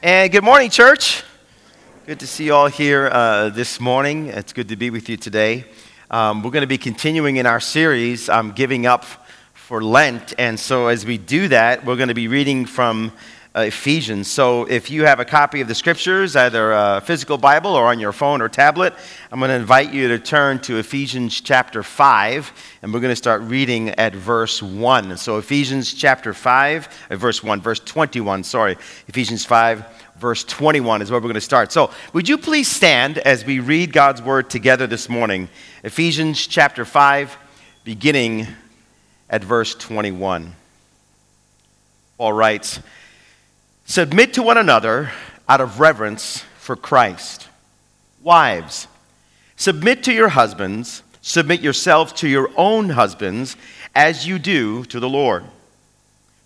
And good morning, church. Good to see you all here uh, this morning. It's good to be with you today. Um, we're going to be continuing in our series, um, Giving Up for Lent. And so, as we do that, we're going to be reading from uh, Ephesians. So, if you have a copy of the scriptures, either a physical Bible or on your phone or tablet, I'm going to invite you to turn to Ephesians chapter 5, and we're going to start reading at verse 1. So, Ephesians chapter 5, uh, verse 1, verse 21, sorry. Ephesians 5, verse 21 is where we're going to start. So, would you please stand as we read God's word together this morning? Ephesians chapter 5, beginning at verse 21. Paul writes, Submit to one another out of reverence for Christ. Wives, submit to your husbands, submit yourselves to your own husbands as you do to the Lord.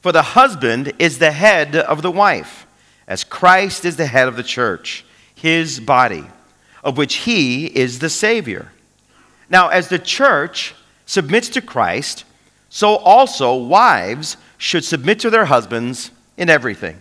For the husband is the head of the wife, as Christ is the head of the church, his body, of which he is the Savior. Now, as the church submits to Christ, so also wives should submit to their husbands in everything.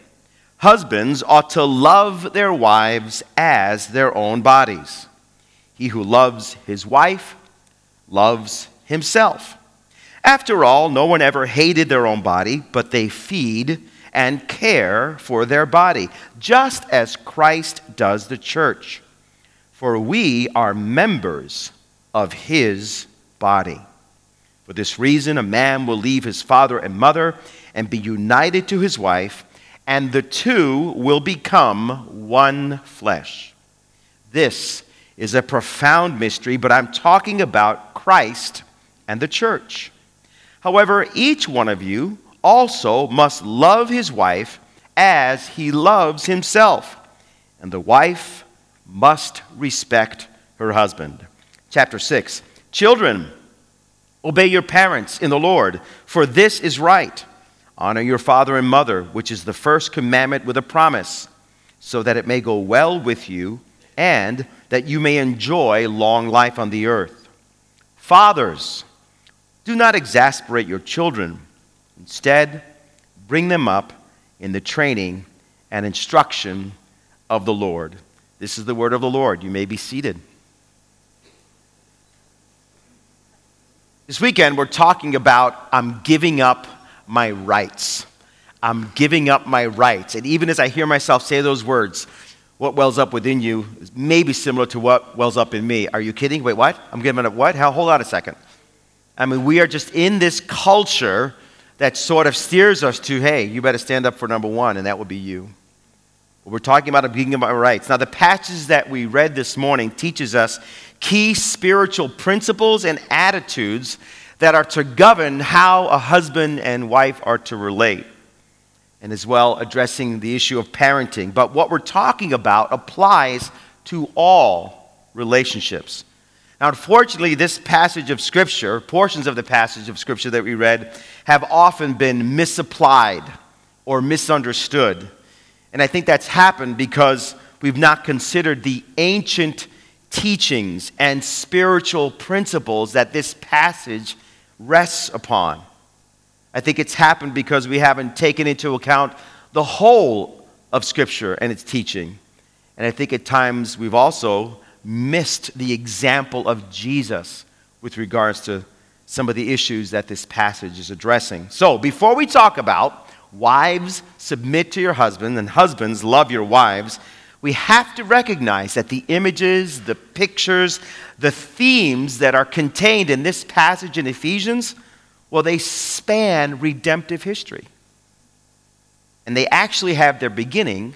Husbands ought to love their wives as their own bodies. He who loves his wife loves himself. After all, no one ever hated their own body, but they feed and care for their body, just as Christ does the church. For we are members of his body. For this reason, a man will leave his father and mother and be united to his wife and the two will become one flesh. This is a profound mystery, but I'm talking about Christ and the church. However, each one of you also must love his wife as he loves himself, and the wife must respect her husband. Chapter 6 Children, obey your parents in the Lord, for this is right. Honor your father and mother, which is the first commandment with a promise, so that it may go well with you and that you may enjoy long life on the earth. Fathers, do not exasperate your children. Instead, bring them up in the training and instruction of the Lord. This is the word of the Lord. You may be seated. This weekend, we're talking about I'm giving up my rights. I'm giving up my rights. And even as I hear myself say those words, what wells up within you is maybe similar to what wells up in me. Are you kidding? Wait, what? I'm giving up what? How? Hold on a second. I mean, we are just in this culture that sort of steers us to, hey, you better stand up for number one, and that would be you. We're talking about giving up our rights. Now, the passage that we read this morning teaches us key spiritual principles and attitudes that are to govern how a husband and wife are to relate, and as well addressing the issue of parenting. But what we're talking about applies to all relationships. Now, unfortunately, this passage of Scripture, portions of the passage of Scripture that we read, have often been misapplied or misunderstood. And I think that's happened because we've not considered the ancient teachings and spiritual principles that this passage rests upon. I think it's happened because we haven't taken into account the whole of Scripture and its teaching. And I think at times we've also missed the example of Jesus with regards to some of the issues that this passage is addressing. So, before we talk about wives submit to your husband and husbands love your wives, we have to recognize that the images, the pictures, the themes that are contained in this passage in Ephesians, well, they span redemptive history. And they actually have their beginning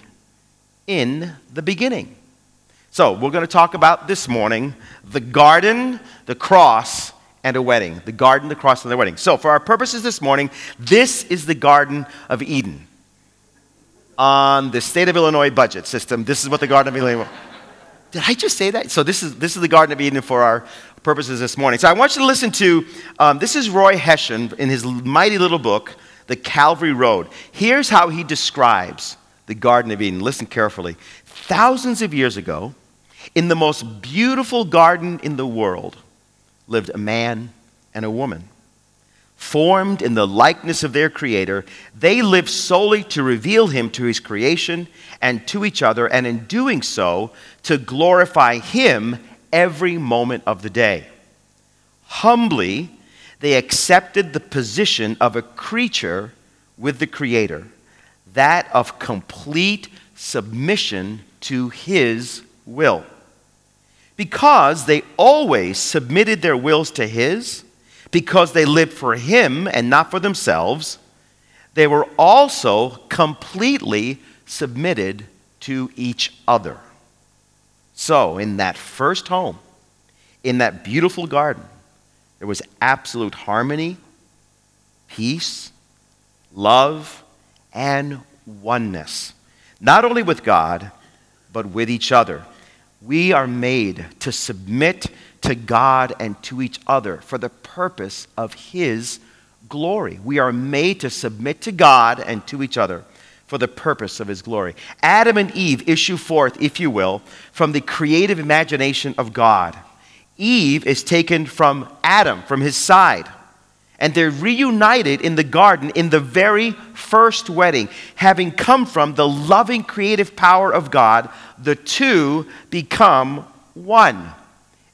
in the beginning. So, we're going to talk about this morning the garden, the cross, and a wedding. The garden, the cross, and the wedding. So, for our purposes this morning, this is the Garden of Eden. On the state of Illinois budget system. This is what the Garden of Eden. Did I just say that? So this is this is the Garden of Eden for our purposes this morning. So I want you to listen to um, this is Roy Hession in his mighty little book, The Calvary Road. Here's how he describes the Garden of Eden. Listen carefully. Thousands of years ago, in the most beautiful garden in the world, lived a man and a woman formed in the likeness of their Creator, they live solely to reveal Him to His creation and to each other, and in doing so, to glorify Him every moment of the day. Humbly, they accepted the position of a creature with the Creator, that of complete submission to His will. Because they always submitted their wills to His, because they lived for Him and not for themselves, they were also completely submitted to each other. So, in that first home, in that beautiful garden, there was absolute harmony, peace, love, and oneness. Not only with God, but with each other. We are made to submit to God and to each other for the purpose of His glory. We are made to submit to God and to each other for the purpose of His glory. Adam and Eve issue forth, if you will, from the creative imagination of God. Eve is taken from Adam, from his side. And they're reunited in the garden in the very first wedding. Having come from the loving creative power of God, the two become one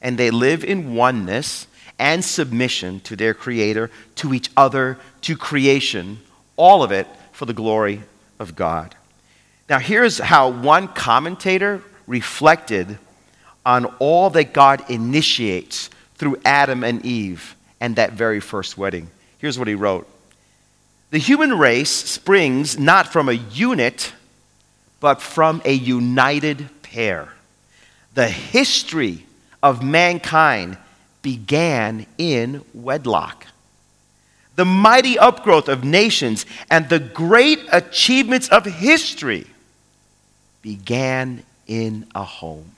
and they live in oneness and submission to their Creator, to each other, to creation, all of it for the glory of God. Now, here's how one commentator reflected on all that God initiates through Adam and Eve and that very first wedding. Here's what he wrote The human race springs not from a unit, but from a united pair. The history of mankind began in wedlock. The mighty upgrowth of nations and the great achievements of history began in a home.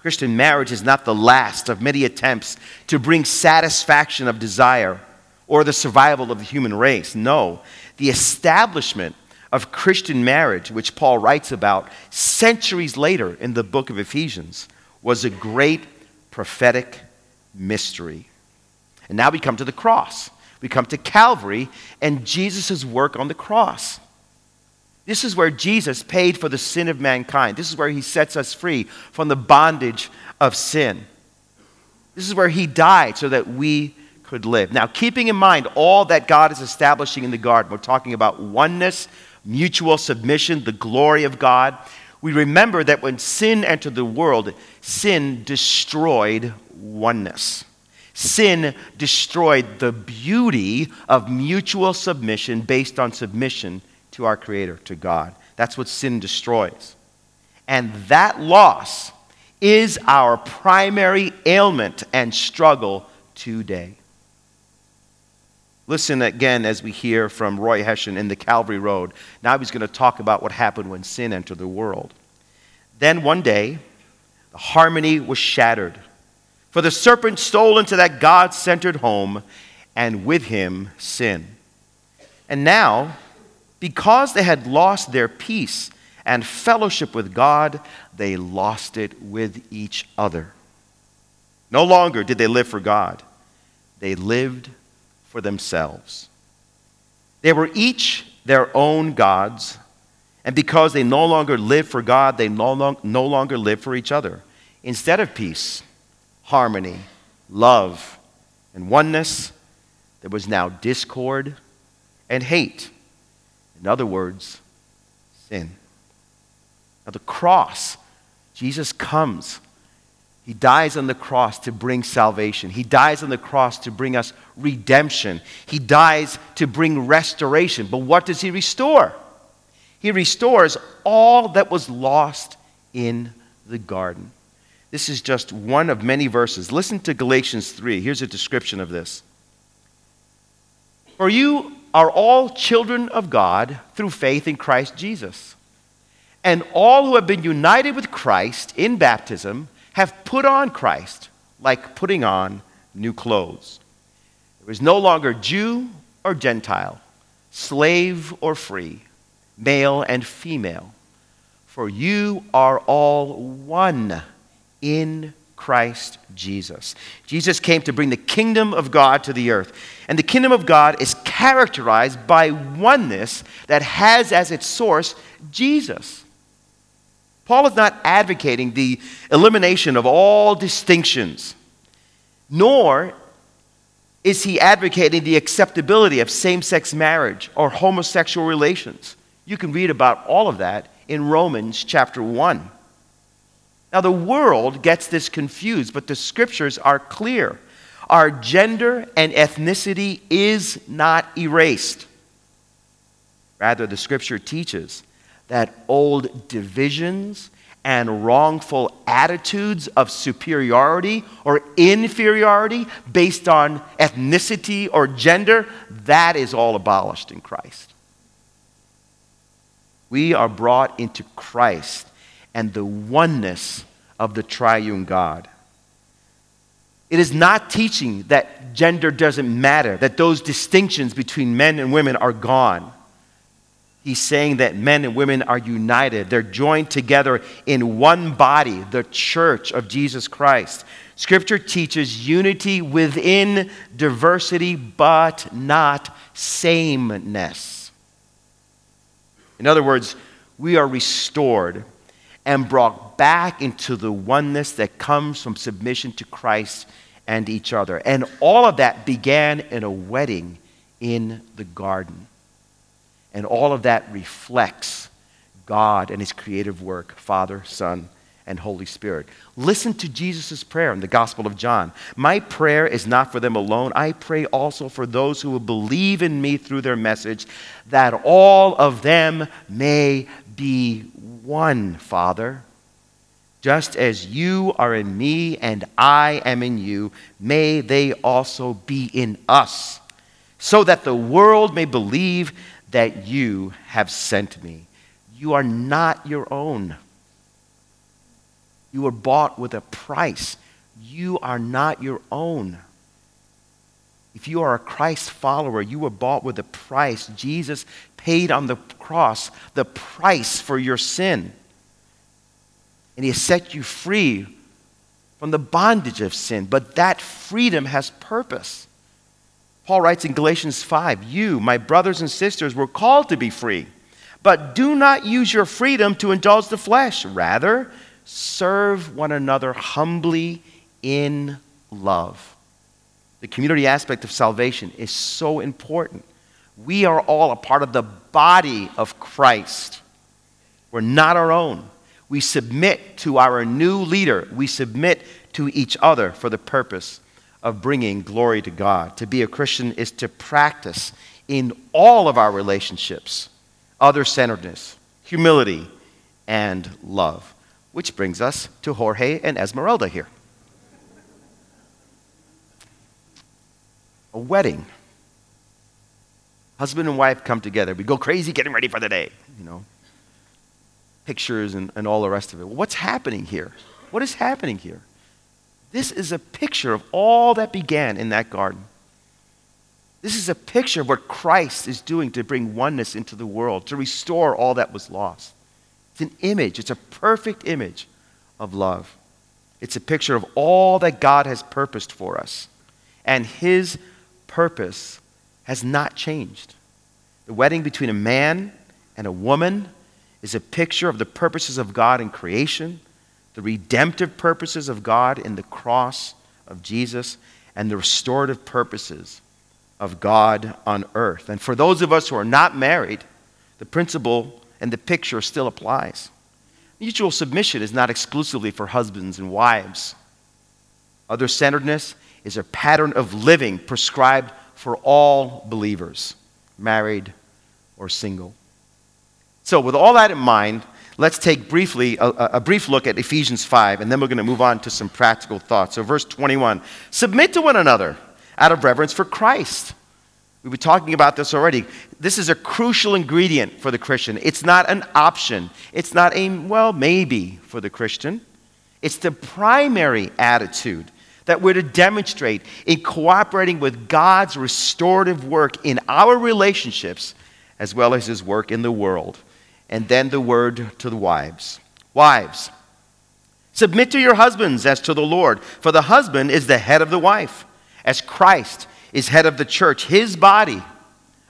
Christian marriage is not the last of many attempts to bring satisfaction of desire or the survival of the human race. No, the establishment of Christian marriage, which Paul writes about centuries later in the book of Ephesians, was a great prophetic mystery. And now we come to the cross. We come to Calvary and Jesus' work on the cross. This is where Jesus paid for the sin of mankind. This is where he sets us free from the bondage of sin. This is where he died so that we could live. Now, keeping in mind all that God is establishing in the garden, we're talking about oneness, mutual submission, the glory of God we remember that when sin entered the world, sin destroyed oneness. Sin destroyed the beauty of mutual submission based on submission to our Creator, to God. That's what sin destroys. And that loss is our primary ailment and struggle today. Listen again as we hear from Roy Hession in the Calvary Road. Now he's going to talk about what happened when sin entered the world. Then one day, the harmony was shattered. For the serpent stole into that God centered home, and with him sin. And now, because they had lost their peace and fellowship with God, they lost it with each other. No longer did they live for God, they lived for themselves. They were each their own gods, and because they no longer live for God, they no, long, no longer live for each other. Instead of peace, harmony, love, and oneness, there was now discord and hate. In other words, sin. Now, the cross, Jesus comes he dies on the cross to bring salvation. He dies on the cross to bring us redemption. He dies to bring restoration. But what does He restore? He restores all that was lost in the garden. This is just one of many verses. Listen to Galatians 3. Here's a description of this. For you are all children of God through faith in Christ Jesus. And all who have been united with Christ in baptism have put on Christ, like putting on new clothes. There is no longer Jew or Gentile, slave or free, male and female, for you are all one in Christ Jesus. Jesus came to bring the kingdom of God to the earth. And the kingdom of God is characterized by oneness that has as its source Jesus. Paul is not advocating the elimination of all distinctions, nor is he advocating the acceptability of same sex marriage or homosexual relations. You can read about all of that in Romans chapter 1. Now, the world gets this confused, but the scriptures are clear. Our gender and ethnicity is not erased. Rather, the scripture teaches that old divisions and wrongful attitudes of superiority or inferiority based on ethnicity or gender, that is all abolished in Christ. We are brought into Christ and the oneness of the triune God. It is not teaching that gender doesn't matter, that those distinctions between men and women are gone. He's saying that men and women are united. They're joined together in one body, the church of Jesus Christ. Scripture teaches unity within diversity, but not sameness. In other words, we are restored and brought back into the oneness that comes from submission to Christ and each other. And all of that began in a wedding in the garden. And all of that reflects God and his creative work, Father, Son, and Holy Spirit. Listen to Jesus' prayer in the Gospel of John. My prayer is not for them alone. I pray also for those who will believe in me through their message, that all of them may be one, Father. Just as you are in me and I am in you, may they also be in us, so that the world may believe that you have sent me. You are not your own. You were bought with a price. You are not your own. If you are a Christ follower, you were bought with a price. Jesus paid on the cross the price for your sin. And he set you free from the bondage of sin. But that freedom has purpose. Paul writes in Galatians 5 You, my brothers and sisters, were called to be free, but do not use your freedom to indulge the flesh. Rather, serve one another humbly in love. The community aspect of salvation is so important. We are all a part of the body of Christ. We're not our own. We submit to our new leader. We submit to each other for the purpose of bringing glory to God. To be a Christian is to practice in all of our relationships other centeredness, humility, and love. Which brings us to Jorge and Esmeralda here. A wedding. Husband and wife come together. We go crazy getting ready for the day, you know. Pictures and, and all the rest of it. what's happening here? What is happening here? This is a picture of all that began in that garden. This is a picture of what Christ is doing to bring oneness into the world, to restore all that was lost. It's an image, it's a perfect image of love. It's a picture of all that God has purposed for us. And His purpose has not changed. The wedding between a man and a woman is a picture of the purposes of God in creation the redemptive purposes of God in the cross of Jesus, and the restorative purposes of God on earth. And for those of us who are not married, the principle and the picture still applies. Mutual submission is not exclusively for husbands and wives. Other centeredness is a pattern of living prescribed for all believers, married or single. So, with all that in mind, let's take briefly a, a, brief look at Ephesians 5, and then we're going to move on to some practical thoughts. So, verse 21 Submit to one another out of reverence for Christ. We were talking about this already. This is a crucial ingredient for the Christian. It's not an option. It's not a, well, maybe for the Christian. It's the primary attitude that we're to demonstrate in cooperating with God's restorative work in our relationships as well as his work in the world. And then the word to the wives. Wives, submit to your husbands as to the Lord, for the husband is the head of the wife, as Christ is head of the church, his body,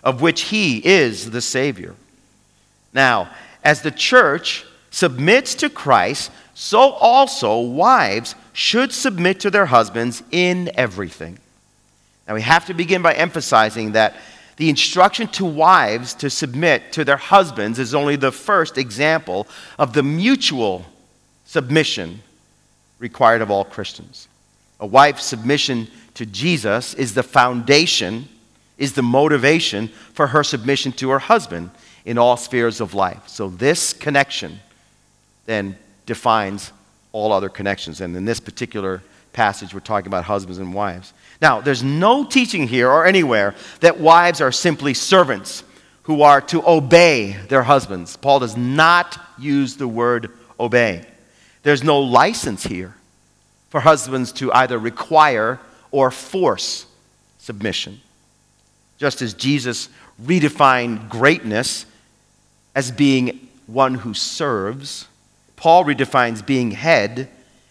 of which he is the Savior. Now, as the church submits to Christ, so also wives should submit to their husbands in everything. Now, we have to begin by emphasizing that the instruction to wives to submit to their husbands is only the first example of the mutual submission required of all Christians. A wife's submission to Jesus is the foundation, is the motivation for her submission to her husband in all spheres of life. So, this connection then defines all other connections. And in this particular passage, we're talking about husbands and wives. Now, there's no teaching here or anywhere that wives are simply servants who are to obey their husbands. Paul does not use the word obey. There's no license here for husbands to either require or force submission. Just as Jesus redefined greatness as being one who serves, Paul redefines being head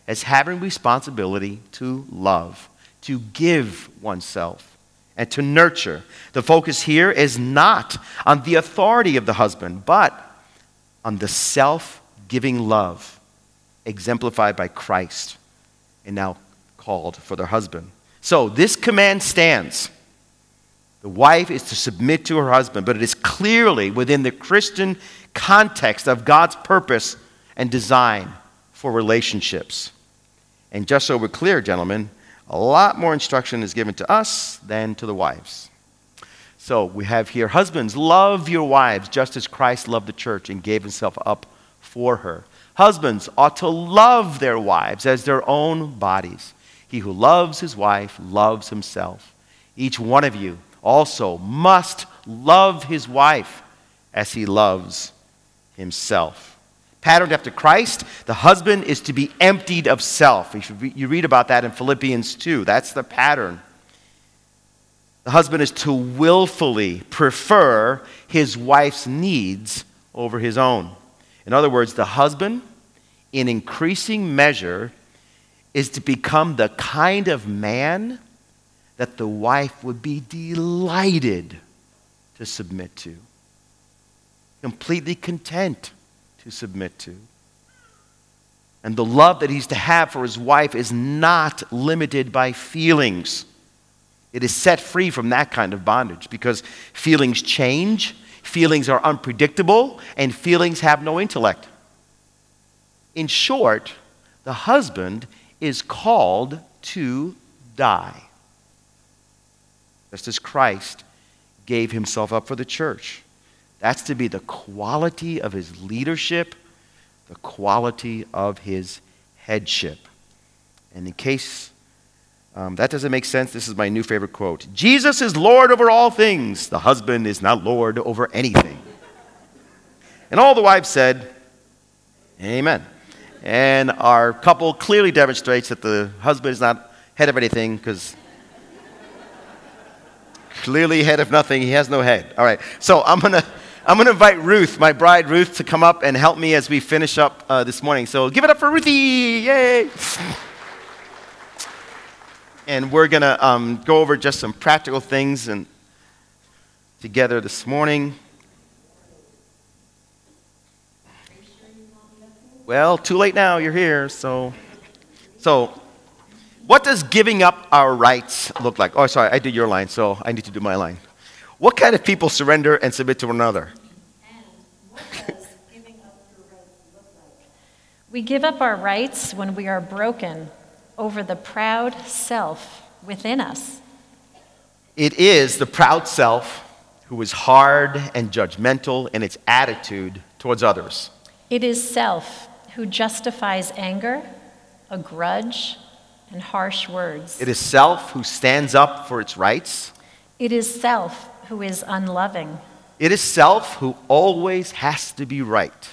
as having responsibility to love to give oneself and to nurture. The focus here is not on the authority of the husband, but on the self giving love exemplified by Christ and now called for their husband. So this command stands. The wife is to submit to her husband, but it is clearly within the Christian context of God's purpose and design for relationships. And just so we're clear, gentlemen, a lot more instruction is given to us than to the wives. So we have here husbands, love your wives just as Christ loved the church and gave himself up for her. Husbands ought to love their wives as their own bodies. He who loves his wife loves himself. Each one of you also must love his wife as he loves himself. Patterned after Christ, the husband is to be emptied of self. You read about that in Philippians 2. That's the pattern. The husband is to willfully prefer his wife's needs over his own. In other words, the husband, in increasing measure, is to become the kind of man that the wife would be delighted to submit to, completely content to submit to. And the love that he's to have for his wife is not limited by feelings. It is set free from that kind of bondage because feelings change, feelings are unpredictable, and feelings have no intellect. In short, the husband is called to die, just as Christ gave himself up for the church. That's to be the quality of his leadership, the quality of his headship. And in case um, that doesn't make sense, this is my new favorite quote Jesus is Lord over all things, the husband is not Lord over anything. And all the wives said, Amen. And our couple clearly demonstrates that the husband is not head of anything because clearly head of nothing, he has no head. All right, so I'm going to. I'm going to invite Ruth, my bride Ruth, to come up and help me as we finish up uh, this morning. So give it up for Ruthie! Yay! And we're going to um, go over just some practical things and together this morning. Well, too late now. You're here. So, so what does giving up our rights look like? Oh, sorry, I did your line, so I need to do my line. What kind of people surrender and submit to one another? We give up our rights when we are broken over the proud self within us. It is the proud self who is hard and judgmental in its attitude towards others. It is self who justifies anger, a grudge, and harsh words. It is self who stands up for its rights. It is self who is unloving. It is self who always has to be right.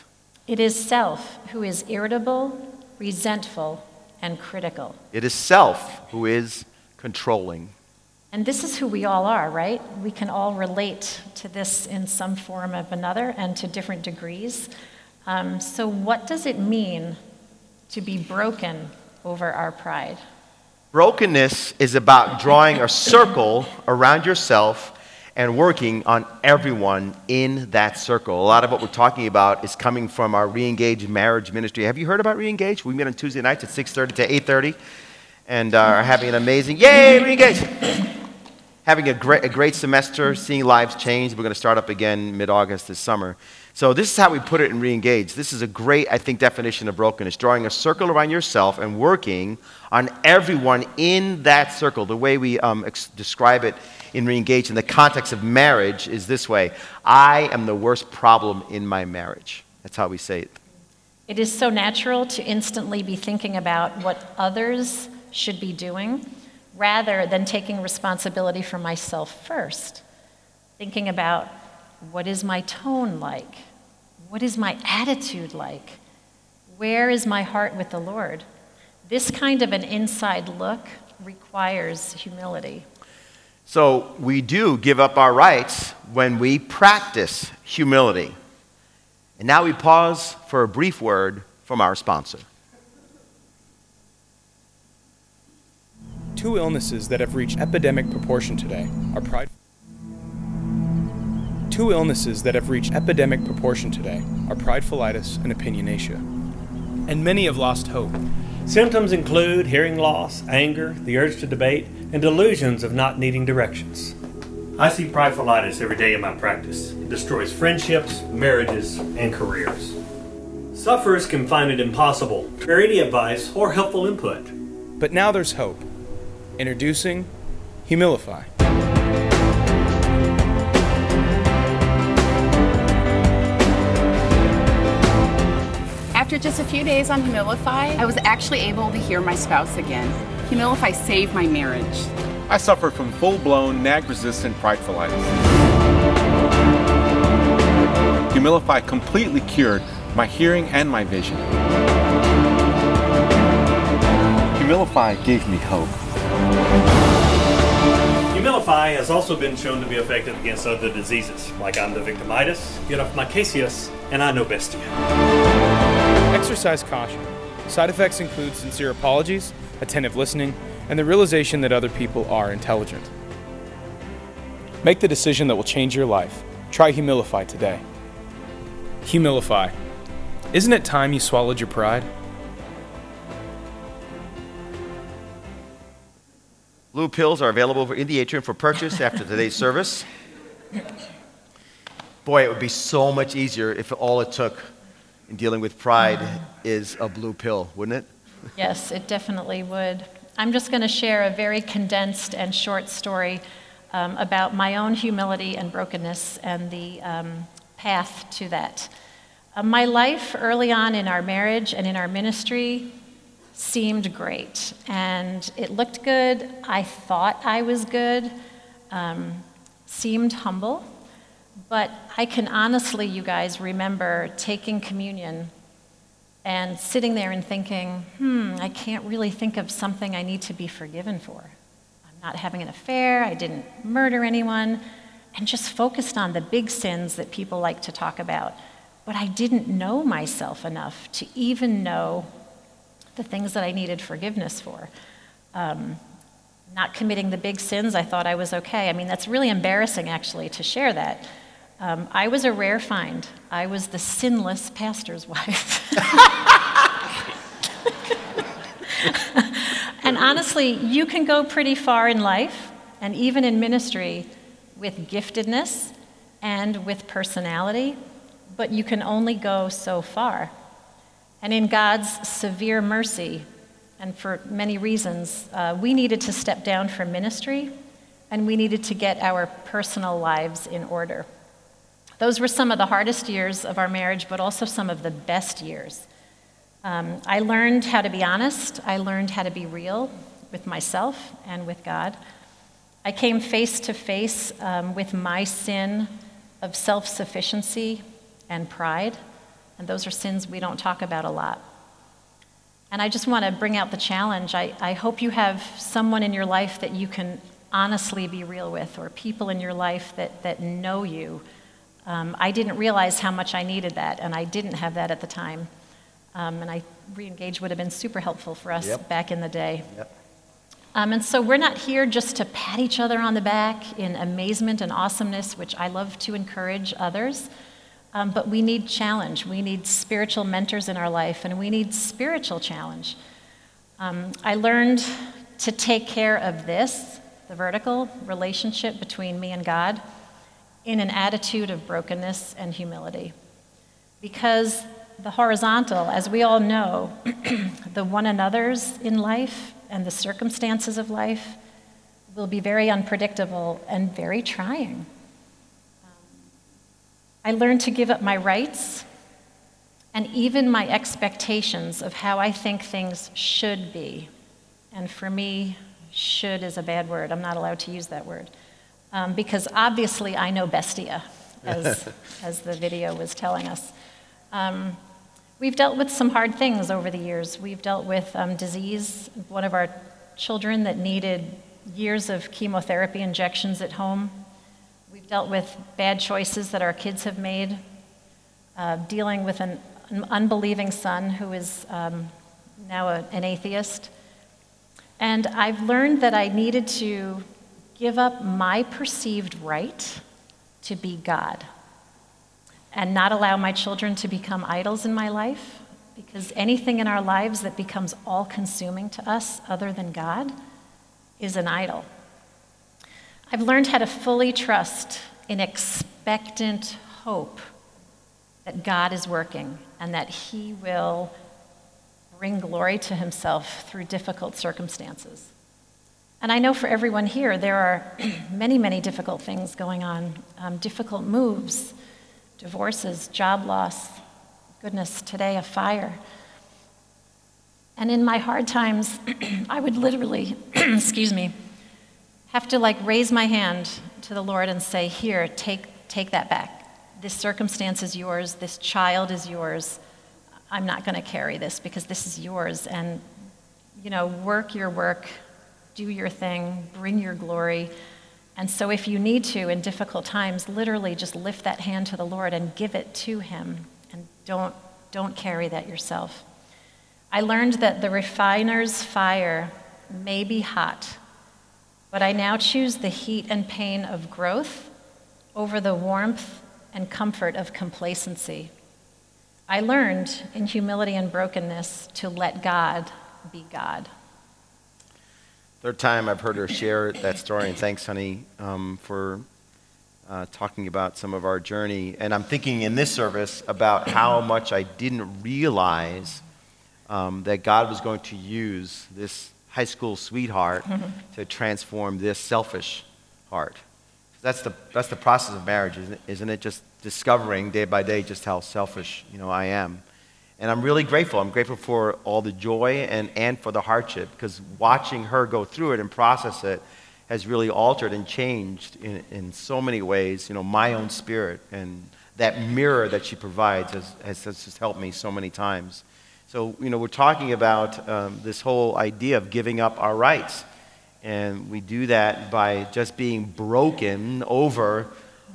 It is self who is irritable, resentful, and critical. It is self who is controlling. And this is who we all are, right? We can all relate to this in some form of another and to different degrees. Um, so, what does it mean to be broken over our pride? Brokenness is about drawing a circle around yourself and working on everyone in that circle. A lot of what we're talking about is coming from our Reengage marriage ministry. Have you heard about Reengage? We meet on Tuesday nights at 6:30 to 8:30 and are having an amazing yay Reengage. Having a great, a great semester, seeing lives change. We're going to start up again mid-August this summer. So this is how we put it in Reengage. This is a great, I think, definition of brokenness: drawing a circle around yourself and working on everyone in that circle. The way we um, ex- describe it in Reengage in the context of marriage is this way: I am the worst problem in my marriage. That's how we say it. It is so natural to instantly be thinking about what others should be doing rather than taking responsibility for myself first. Thinking about what is my tone like? What is my attitude like? Where is my heart with the Lord? This kind of an inside look requires humility. So we do give up our rights when we practice humility. And now we pause for a brief word from our sponsor. Two illnesses that have reached epidemic proportion today are pride. Two illnesses that have reached epidemic proportion today are pridefullitis and opinionatia. And many have lost hope. Symptoms include hearing loss, anger, the urge to debate, and delusions of not needing directions. I see pridefullitis every day in my practice. It destroys friendships, marriages, and careers. Sufferers can find it impossible to hear any advice or helpful input. But now there's hope. Introducing Humilify. After just a few days on Humilify, I was actually able to hear my spouse again. Humilify saved my marriage. I suffered from full blown nag resistant pridefullitis. Humilify completely cured my hearing and my vision. Humilify gave me hope. Humilify has also been shown to be effective against other diseases, like victimitis, get off my caseus, and I know bestia. Exercise caution. Side effects include sincere apologies, attentive listening, and the realization that other people are intelligent. Make the decision that will change your life. Try Humilify today. Humilify. Isn't it time you swallowed your pride? Blue pills are available in the atrium for purchase after today's service. Boy, it would be so much easier if all it took in dealing with pride is a blue pill, wouldn't it? Yes, it definitely would. I'm just going to share a very condensed and short story um, about my own humility and brokenness and the um, path to that. Uh, my life early on in our marriage and in our ministry seemed great, and it looked good. I thought I was good, um, seemed humble. But I can honestly, you guys, remember taking communion and sitting there and thinking, hmm, I can't really think of something I need to be forgiven for. I'm not having an affair, I didn't murder anyone, and just focused on the big sins that people like to talk about. But I didn't know myself enough to even know the things that I needed forgiveness for. Um, not committing the big sins, I thought I was okay. I mean, that's really embarrassing, actually, to share that. Um, I was a rare find. I was the sinless pastor's wife. and honestly, you can go pretty far in life and even in ministry with giftedness and with personality, but you can only go so far. And in God's severe mercy, and for many reasons, uh, we needed to step down from ministry and we needed to get our personal lives in order. Those were some of the hardest years of our marriage, but also some of the best years. Um, I learned how to be honest, I learned how to be real with myself and with God. I came face to face um, with my sin of self sufficiency and pride, and those are sins we don't talk about a lot. And I just want to bring out the challenge. I, I hope you have someone in your life that you can honestly be real with, or people in your life that, that know you. Um, I didn't realize how much I needed that, and I didn't have that at the time. Um, and I re-engage would have been super helpful for us Yep. back in the day. Yep. Um, and so we're not here just to pat each other on the back in amazement and awesomeness, which I love to encourage others. Um, but we need challenge. We need spiritual mentors in our life, and we need spiritual challenge. Um, I learned to take care of this, the vertical relationship between me and God, in an attitude of brokenness and humility. Because the horizontal, as we all know, the one another's in life and the circumstances of life will be very unpredictable and very trying. I learned to give up my rights and even my expectations of how I think things should be. And for me, should is a bad word. I'm not allowed to use that word. Um, because obviously I know bestia, as, as the video was telling us. Um, we've dealt with some hard things over the years. We've dealt with um, disease, one of our children that needed years of chemotherapy injections at home. Dealt with bad choices that our kids have made, uh, dealing with an, an unbelieving son who is um, now a, an atheist. And I've learned that I needed to give up my perceived right to be God and not allow my children to become idols in my life because anything in our lives that becomes all consuming to us other than God is an idol. I've learned how to fully trust in expectant hope that God is working and that He will bring glory to Himself through difficult circumstances. And I know for everyone here, there are many, many difficult things going on um, difficult moves, divorces, job loss, goodness, today a fire. And in my hard times, I would literally, excuse me, have to like raise my hand to the Lord and say, Here, take, take that back. This circumstance is yours. This child is yours. I'm not going to carry this because this is yours. And, you know, work your work, do your thing, bring your glory. And so, if you need to in difficult times, literally just lift that hand to the Lord and give it to Him. And don't, don't carry that yourself. I learned that the refiner's fire may be hot, but I now choose the heat and pain of growth over the warmth and comfort of complacency. I learned in humility and brokenness to let God be God. Third time I've heard her share that story, and thanks, honey, um, for uh, talking about some of our journey. And I'm thinking in this service about how much I didn't realize um, that God was going to use this high school sweetheart to transform this selfish heart. That's the, that's the process of marriage, isn't it? isn't it? Just discovering day by day just how selfish you know, I am. And I'm really grateful. I'm grateful for all the joy and, and for the hardship because watching her go through it and process it has really altered and changed in, in so many ways, you know, my own spirit. And that mirror that she provides has, has, has just helped me so many times. So, you know, we're talking about um, this whole idea of giving up our rights. And we do that by just being broken over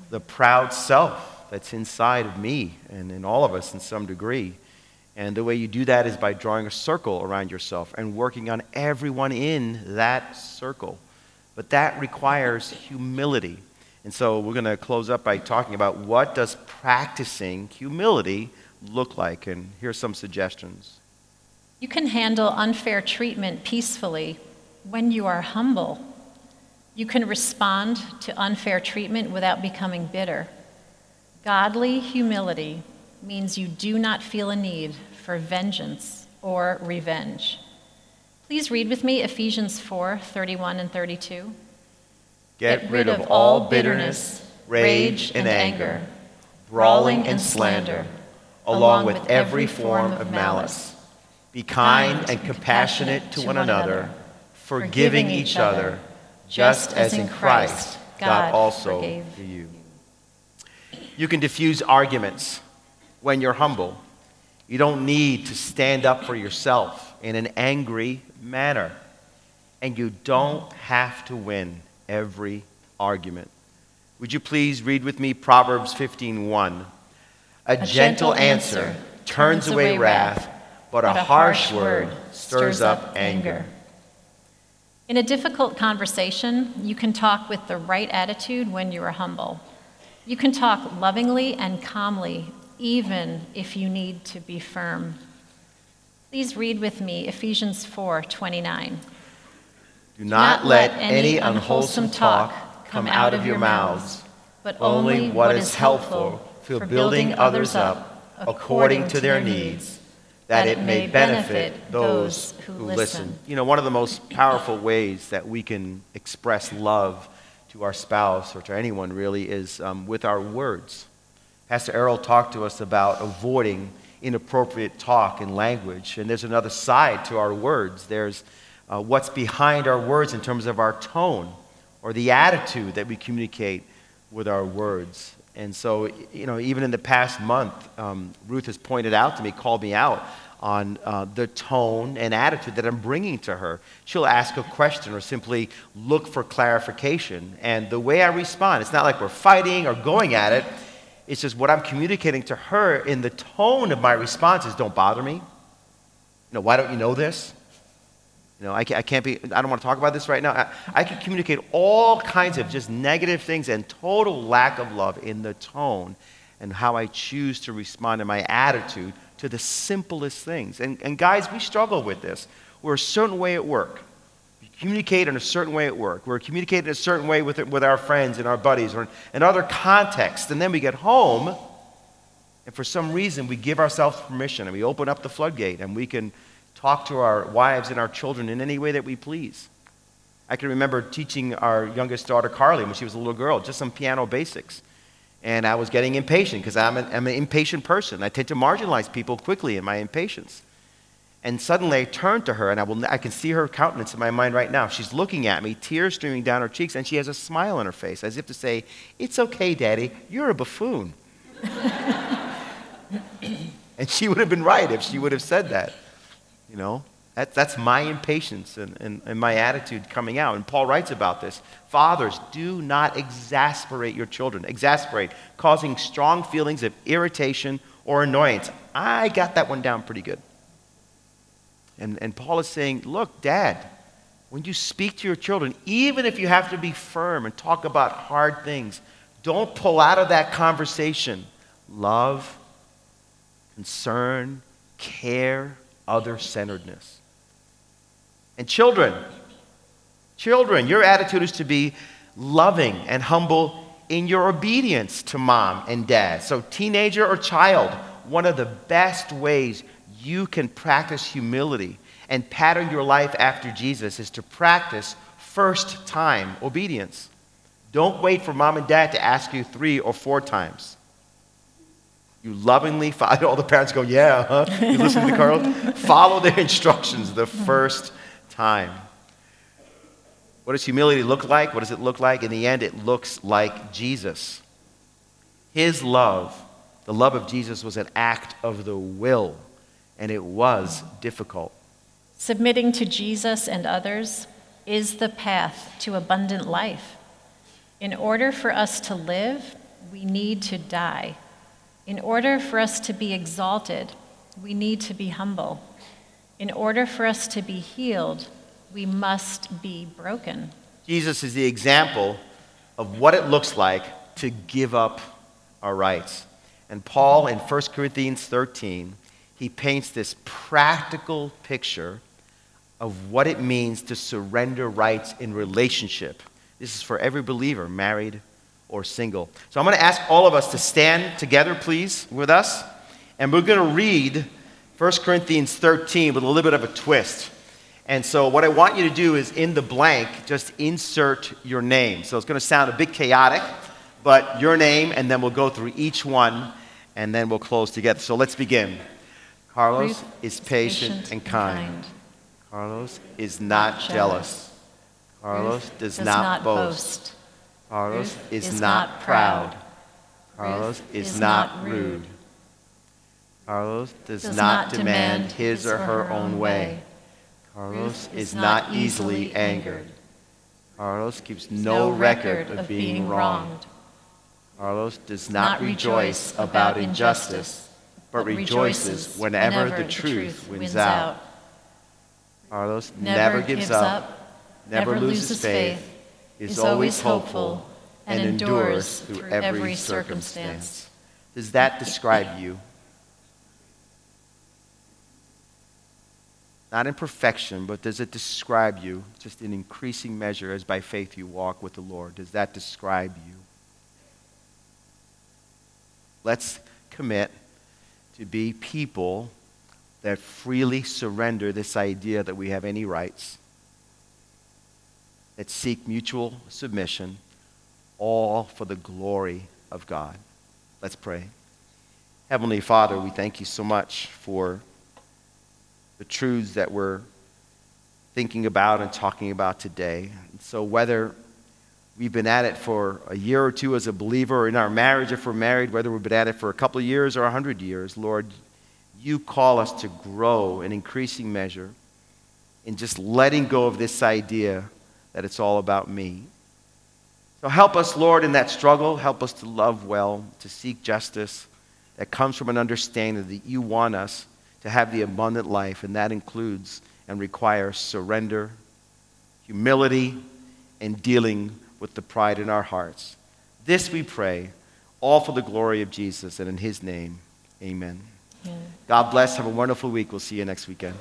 the proud self that's inside of me and in all of us in some degree. And the way you do that is by drawing a circle around yourself and working on everyone in that circle. But that requires humility. And so we're going to close up by talking about what does practicing humility look like? And here's some suggestions. You can handle unfair treatment peacefully when you are humble. You can respond to unfair treatment without becoming bitter. Godly humility means you do not feel a need for vengeance or revenge. Please read with me Ephesians 4 31 and 32. Get, rid of all bitterness, rage, and anger, brawling and slander, along with every form of malice. Be kind and compassionate to one another, forgiving each other, just as in Christ God also forgave for you. You can diffuse arguments when you're humble. You don't need to stand up for yourself in an angry manner. And you don't have to win every argument. Would you please read with me Proverbs 15:1? A, gentle, gentle answer answer turns away wrath, but a but a harsh word word stirs up anger. In a difficult conversation, you can talk with the right attitude when you are humble. You can talk lovingly and calmly, even if you need to be firm. Please read with me Ephesians 4:29. Do not let any unwholesome talk come out of your mouths, but only what is helpful for building others up according to their needs, that it may benefit those who listen. You know, one of the most powerful ways that we can express love to our spouse or to anyone really is um, with our words. Pastor Errol talked to us about avoiding inappropriate talk and language, and there's another side to our words. There's uh, what's behind our words in terms of our tone or the attitude that we communicate with our words. And so, you know, even in the past month, um, Ruth has pointed out to me, called me out on uh, the tone and attitude that I'm bringing to her. She'll ask a question or simply look for clarification. And the way I respond, it's not like we're fighting or going at it. It's just what I'm communicating to her in the tone of my responses don't bother me. You know, why don't you know this? You know, I I can't be, I don't want to talk about this right now. I, I can communicate all kinds of just negative things and total lack of love in the tone and how I choose to respond in my attitude to the simplest things. And, and guys, we struggle with this. We're a certain way at work. We communicate in a certain way at work. We're communicating in a certain way with, with our friends and our buddies or in other contexts. And then we get home, and for some reason, we give ourselves permission and we open up the floodgate and we can talk to our wives and our children in any way that we please. I can remember teaching our youngest daughter, Carly, when she was a little girl, just some piano basics. And I was getting impatient because I'm, I'm an, impatient person. I tend to marginalize people quickly in my impatience. And suddenly I turned to her, and I, will, I can see her countenance in my mind right now. She's looking at me, tears streaming down her cheeks, and she has a smile on her face, as if to say, It's okay, Daddy, you're a buffoon. and she would have been right if she would have said that. You know, that, that's my impatience and, and, and my attitude coming out. And Paul writes about this. Fathers, do not exasperate your children. Exasperate, causing strong feelings of irritation or annoyance. I got that one down pretty good. And, and Paul is saying, look, dad, when you speak to your children, even if you have to be firm and talk about hard things, don't pull out of that conversation love, concern, care, other centeredness. And children, children, your attitude is to be loving and humble in your obedience to mom and dad. So, teenager or child, one of the best ways you can practice humility and pattern your life after Jesus is to practice first time obedience. Don't wait for mom and dad to ask you three or four times. You lovingly follow. All the parents go, yeah, huh? You listen to Carl? follow their instructions the first time. What does humility look like? What does it look like? In the end, it looks like Jesus. His love, the love of Jesus, was an act of the will, and it was difficult. Submitting to Jesus and others is the path to abundant life. In order for us to live, we need to die. In order for us to be exalted, we need to be humble. In order for us to be healed, we must be broken. Jesus is the example of what it looks like to give up our rights. And Paul in 1 Corinthians 13, he paints this practical picture of what it means to surrender rights in relationship. This is for every believer, married or single. So I'm going to ask all of us to stand together, please, with us. And we're going to read 1 Corinthians 13 with a little bit of a twist. And so, what I want you to do is in the blank, just insert your name. So, it's going to sound a bit chaotic, but your name, and then we'll go through each one, and then we'll close together. So, let's begin. Carlos is patient, and kind. Carlos is not jealous. Carlos does, does not, not boast. boast. Carlos is, is not, proud. Carlos is, is not rude. Carlos does, Does not, not demand his or her own way. Carlos is not easily angered. Carlos keeps no, record of being wronged. Carlos does not, rejoice about injustice, but rejoices whenever the truth wins out. Carlos never gives up, never loses faith, is always hopeful, and endures through every circumstance. Does that describe you? Not in perfection, but does it describe you just in increasing measure as by faith you walk with the Lord? Does that describe you? Let's commit to be people that freely surrender this idea that we have any rights, that seek mutual submission, all for the glory of God. Let's pray. Heavenly Father, we thank you so much for the truths that we're thinking about and talking about today. And so, whether we've been at it for a year or two as a believer, or in our marriage if we're married, whether we've been at it for a couple of years or a hundred years, Lord, you call us to grow in increasing measure in just letting go of this idea that it's all about me. So help us, Lord, in that struggle. Help us to love well, to seek justice that comes from an understanding that you want us to have the abundant life, and that includes and requires surrender, humility, and dealing with the pride in our hearts. This we pray, all for the glory of Jesus, and in his name, amen. Yeah. God bless. Have a wonderful week. We'll see you next weekend.